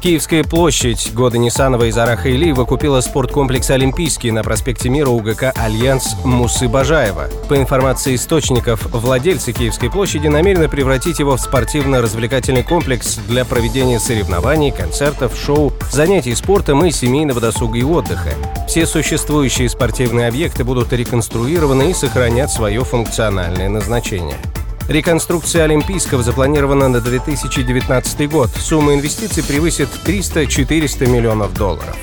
Киевская площадь Года Нисанова и Зараха Илиева купила спорткомплекс «Олимпийский» на проспекте Мира у ГК «Альянс» Мусы Бажаева. По информации источников, владельцы Киевской площади намерены превратить его в спортивно-развлекательный комплекс для проведения соревнований, концертов, шоу, занятий спортом и семейного досуга и отдыха. Все существующие спортивные объекты будут реконструированы и сохранят свое функциональное назначение. Реконструкция Олимпийского запланирована на 2019 год. Сумма инвестиций превысит 300-400 миллионов долларов.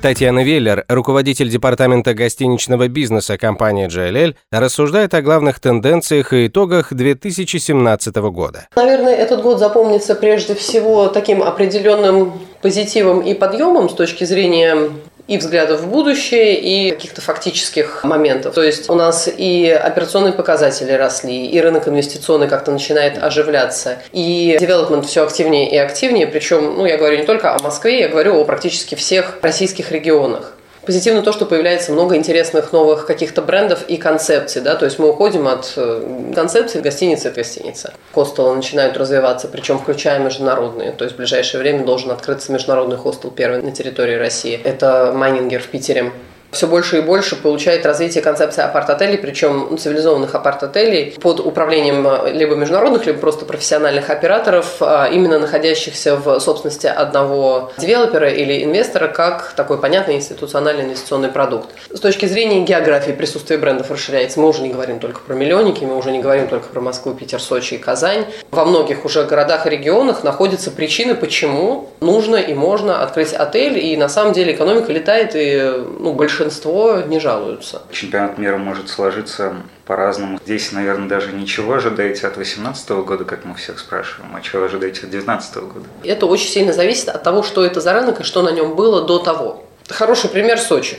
Татьяна Веллер, руководитель департамента гостиничного бизнеса компании JLL, рассуждает о главных тенденциях и итогах 2017 года. Наверное, этот год запомнится прежде всего таким определенным позитивом и подъемом с точки зрения и взглядов в будущее, и каких-то фактических моментов. То есть у нас и операционные показатели росли, и рынок инвестиционный как-то начинает оживляться, и девелопмент все активнее и активнее, причем, ну, я говорю не только о Москве, я говорю о практически всех российских регионах. Позитивно то, что появляется много интересных новых каких-то брендов и концепций, да, то есть мы уходим от э, концепции гостиницы от гостиницы. Хостелы начинают развиваться, причем включая международные, то есть в ближайшее время должен открыться международный хостел первый на территории России. Это Майнингер в Питере все больше и больше получает развитие концепции апарт-отелей, причем цивилизованных апарт-отелей под управлением э, либо международных, либо просто профессиональных операторов, а именно находящихся в собственности одного девелопера или инвестора, как такой понятный институциональный инвестиционный продукт. С точки зрения географии присутствие брендов расширяется. Мы уже не говорим только про миллионники, мы уже не говорим только про Москву, Питер, Сочи и Казань. Во многих уже городах и регионах находятся причины, почему нужно и можно открыть отель, и на самом деле экономика летает, и ну, большинство большинство не жалуются. Чемпионат мира может сложиться по-разному. Здесь, наверное, даже ничего ожидаете от 2018 года, как мы всех спрашиваем, а чего ожидаете от 2019 года? Это очень сильно зависит от того, что это за рынок и что на нем было до того. Хороший пример Сочи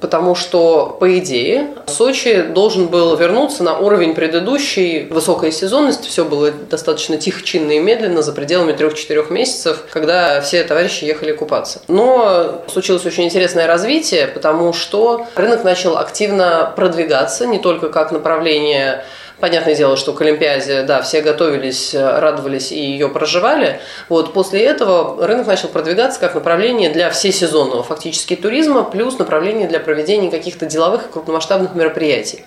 потому что, по идее, Сочи должен был вернуться на уровень предыдущей высокой сезонности. Все было достаточно тихо, чинно и медленно, за пределами трех-четырех месяцев, когда все товарищи ехали купаться. Но случилось очень интересное развитие, потому что рынок начал активно продвигаться не только как направление Понятное дело, что к Олимпиаде, да, все готовились, радовались и ее проживали. Вот после этого рынок начал продвигаться как направление для всесезонного фактически туризма, плюс направление для проведения каких-то деловых и крупномасштабных мероприятий.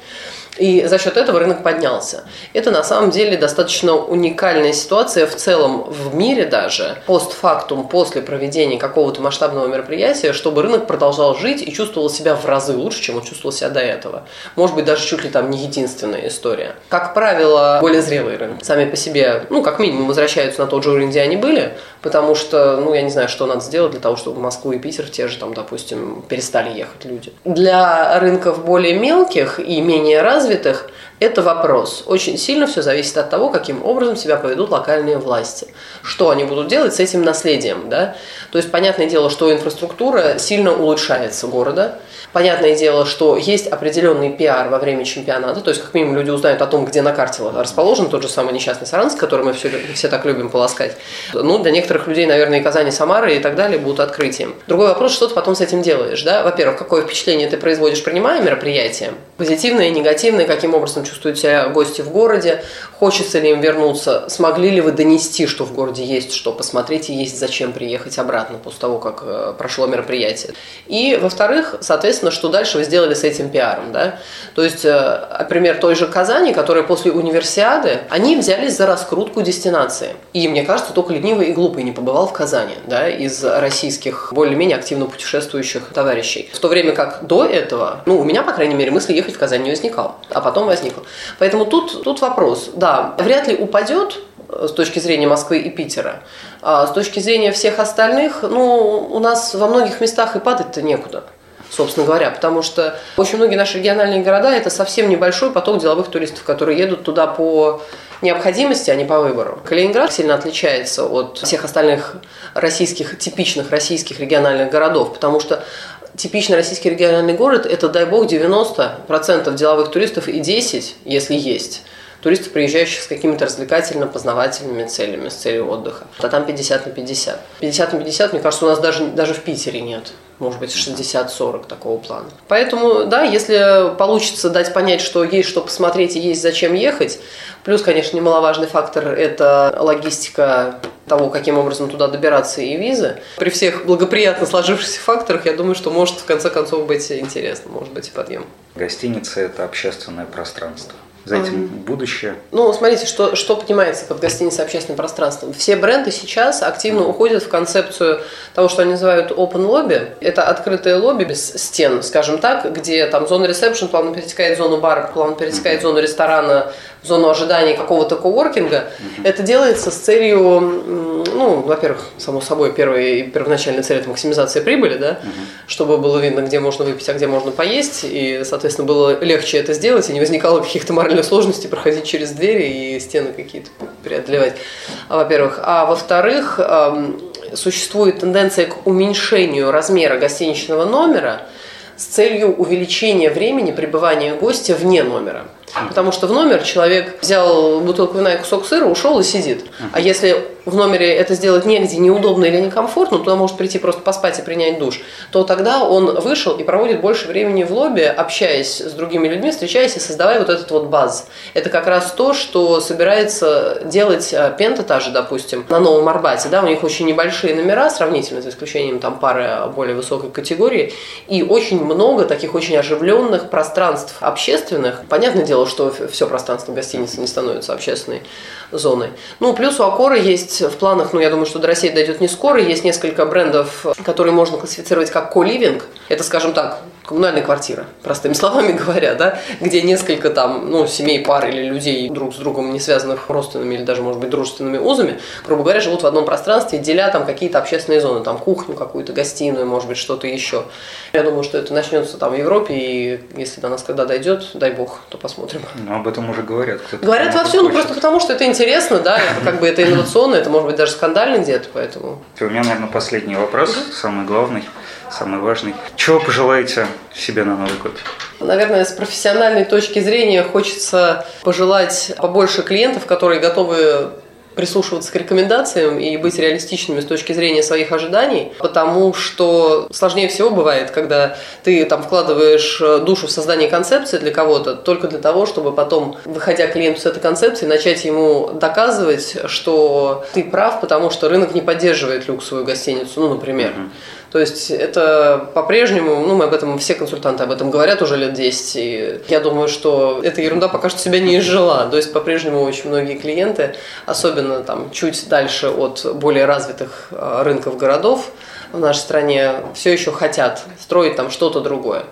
И за счет этого рынок поднялся. Это на самом деле достаточно уникальная ситуация в целом в мире даже, постфактум, после проведения какого-то масштабного мероприятия, чтобы рынок продолжал жить и чувствовал себя в разы лучше, чем он чувствовал себя до этого. Может быть, даже чуть ли там не единственная история. Как правило, более зрелые рынки сами по себе, ну, как минимум, возвращаются на тот же уровень, где они были, потому что, ну, я не знаю, что надо сделать для того, чтобы в Москву и Питер те же там, допустим, перестали ехать люди. Для рынков более мелких и менее развитых это вопрос. Очень сильно все зависит от того, каким образом себя поведут локальные власти. Что они будут делать с этим наследием. Да? То есть, понятное дело, что инфраструктура сильно улучшается города. Понятное дело, что есть определенный пиар во время чемпионата, то есть как минимум люди узнают о том, где на карте расположен тот же самый несчастный Саранск, который мы все, все так любим полоскать. Ну, для некоторых людей, наверное, и Казань, и Самара и так далее будут открытием. Другой вопрос, что ты потом с этим делаешь, да? Во-первых, какое впечатление ты производишь, принимая мероприятие? Позитивное, негативное, каким образом чувствуют себя гости в городе, хочется ли им вернуться, смогли ли вы донести, что в городе есть что посмотреть и есть зачем приехать обратно после того, как э, прошло мероприятие. И, во-вторых, соответственно, соответственно, что дальше вы сделали с этим пиаром, да? То есть, э, пример той же Казани, которая после универсиады, они взялись за раскрутку дестинации. И, мне кажется, только ленивый и глупый не побывал в Казани, да, из российских более-менее активно путешествующих товарищей. В то время как до этого, ну, у меня, по крайней мере, мысли ехать в Казань не возникало, а потом возникло. Поэтому тут, тут вопрос, да, вряд ли упадет э, с точки зрения Москвы и Питера. А с точки зрения всех остальных, ну, у нас во многих местах и падать-то некуда собственно говоря, потому что очень многие наши региональные города – это совсем небольшой поток деловых туристов, которые едут туда по необходимости, а не по выбору. Калининград сильно отличается от всех остальных российских, типичных российских региональных городов, потому что типичный российский региональный город – это, дай бог, 90% деловых туристов и 10, если есть, туристов, приезжающих с какими-то развлекательно-познавательными целями, с целью отдыха. А там 50 на 50. 50 на 50, мне кажется, у нас даже, даже в Питере нет. Может быть, 60-40 такого плана. Поэтому, да, если получится дать понять, что есть что посмотреть и есть зачем ехать, плюс, конечно, немаловажный фактор – это логистика того, каким образом туда добираться и визы. При всех благоприятно сложившихся факторах, я думаю, что может в конце концов быть интересно, может быть и подъем. Гостиница – это общественное пространство за этим mm. будущее? Ну, смотрите, что, что понимается под гостиницей общественным пространством. Все бренды сейчас активно уходят в концепцию того, что они называют open lobby. Это открытое лобби без стен, скажем так, где там зона ресепшн плавно перетекает в зону бара, плавно перетекает в зону ресторана, в зону ожидания какого-то коворкинга. Mm-hmm. Это делается с целью, ну, во-первых, само собой, первая первоначальная цель – это максимизация прибыли, да, mm-hmm. чтобы было видно, где можно выпить, а где можно поесть, и, соответственно, было легче это сделать, и не возникало каких-то моральных сложностей проходить через двери и стены какие-то преодолевать, во-первых. А во-вторых, существует тенденция к уменьшению размера гостиничного номера с целью увеличения времени пребывания гостя вне номера. Потому что в номер человек взял бутылку вина и кусок сыра, ушел и сидит. А если в номере это сделать негде, неудобно или некомфортно, туда может прийти просто поспать и принять душ, то тогда он вышел и проводит больше времени в лобби, общаясь с другими людьми, встречаясь и создавая вот этот вот баз. Это как раз то, что собирается делать э, Пента та же, допустим, на Новом Арбате. Да, у них очень небольшие номера, сравнительно, за исключением там пары более высокой категории, и очень много таких очень оживленных пространств общественных. Понятное дело, что все пространство гостиницы не становится общественной зоной. Ну, плюс у Акора есть в планах, ну, я думаю, что до России дойдет не скоро, есть несколько брендов, которые можно классифицировать как ко-ливинг. Это, скажем так, коммунальная квартира, простыми словами говоря, да, где несколько там, ну, семей, пар или людей друг с другом не связанных родственными или даже, может быть, дружественными узами, грубо говоря, живут в одном пространстве, деля там какие-то общественные зоны, там кухню какую-то, гостиную, может быть, что-то еще. Я думаю, что это начнется там в Европе, и если до нас когда дойдет, дай бог, то посмотрим. Ну, об этом уже говорят. Говорят во всем, ну, просто потому что это интересно, да, это как бы это инновационно, это может быть даже скандально где-то, поэтому. У меня, наверное, последний вопрос, самый главный самый важный. Чего пожелаете себе на Новый год? Наверное, с профессиональной точки зрения хочется пожелать побольше клиентов, которые готовы прислушиваться к рекомендациям и быть реалистичными с точки зрения своих ожиданий, потому что сложнее всего бывает, когда ты там вкладываешь душу в создание концепции для кого-то только для того, чтобы потом, выходя клиенту с этой концепцией, начать ему доказывать, что ты прав, потому что рынок не поддерживает люксовую гостиницу, ну, например. Mm-hmm. То есть это по-прежнему, ну мы об этом, все консультанты об этом говорят уже лет 10, и я думаю, что эта ерунда пока что себя не изжила. То есть по-прежнему очень многие клиенты, особенно там чуть дальше от более развитых а, рынков городов в нашей стране, все еще хотят строить там что-то другое,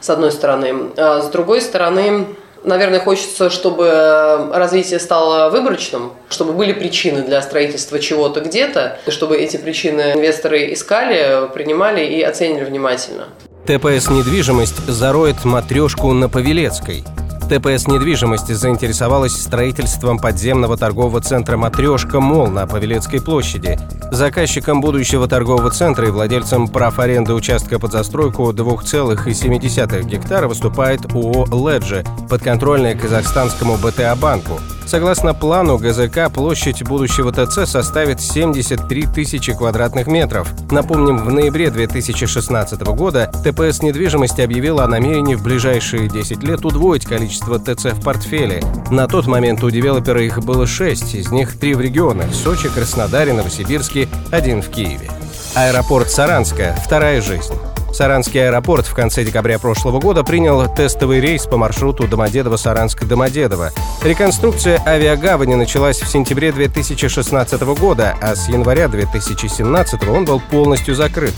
с одной стороны. А с другой стороны, Наверное, хочется, чтобы развитие стало выборочным, чтобы были причины для строительства чего-то где-то, чтобы эти причины инвесторы искали, принимали и оценили внимательно. ТПС «Недвижимость» зароет матрешку на Павелецкой – ТПС «Недвижимость» заинтересовалась строительством подземного торгового центра «Матрешка Мол» на Павелецкой площади. Заказчиком будущего торгового центра и владельцем прав аренды участка под застройку 2,7 гектара выступает ООО «Леджи», подконтрольная казахстанскому БТА банку. Согласно плану ГЗК, площадь будущего ТЦ составит 73 тысячи квадратных метров. Напомним, в ноябре 2016 года ТПС недвижимости объявила о намерении в ближайшие 10 лет удвоить количество ТЦ в портфеле. На тот момент у девелопера их было 6, из них 3 в регионах – Сочи, Краснодаре, Новосибирске, один в Киеве. Аэропорт Саранска – вторая жизнь. Саранский аэропорт в конце декабря прошлого года принял тестовый рейс по маршруту Домодедово-Саранск-Домодедово. Реконструкция авиагавани началась в сентябре 2016 года, а с января 2017 он был полностью закрыт.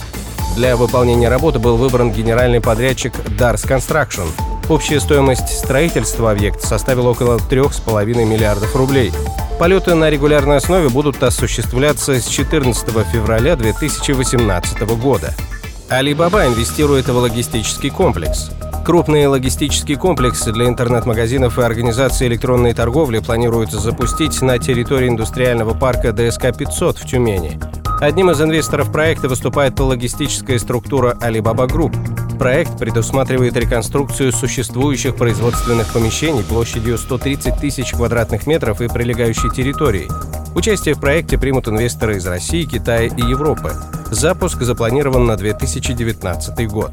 Для выполнения работы был выбран генеральный подрядчик Dars Construction. Общая стоимость строительства объекта составила около 3,5 миллиардов рублей. Полеты на регулярной основе будут осуществляться с 14 февраля 2018 года. Alibaba инвестирует в логистический комплекс. Крупные логистические комплексы для интернет-магазинов и организации электронной торговли планируют запустить на территории индустриального парка ДСК-500 в Тюмени. Одним из инвесторов проекта выступает логистическая структура Alibaba Group. Проект предусматривает реконструкцию существующих производственных помещений площадью 130 тысяч квадратных метров и прилегающей территории. Участие в проекте примут инвесторы из России, Китая и Европы. Запуск запланирован на 2019 год.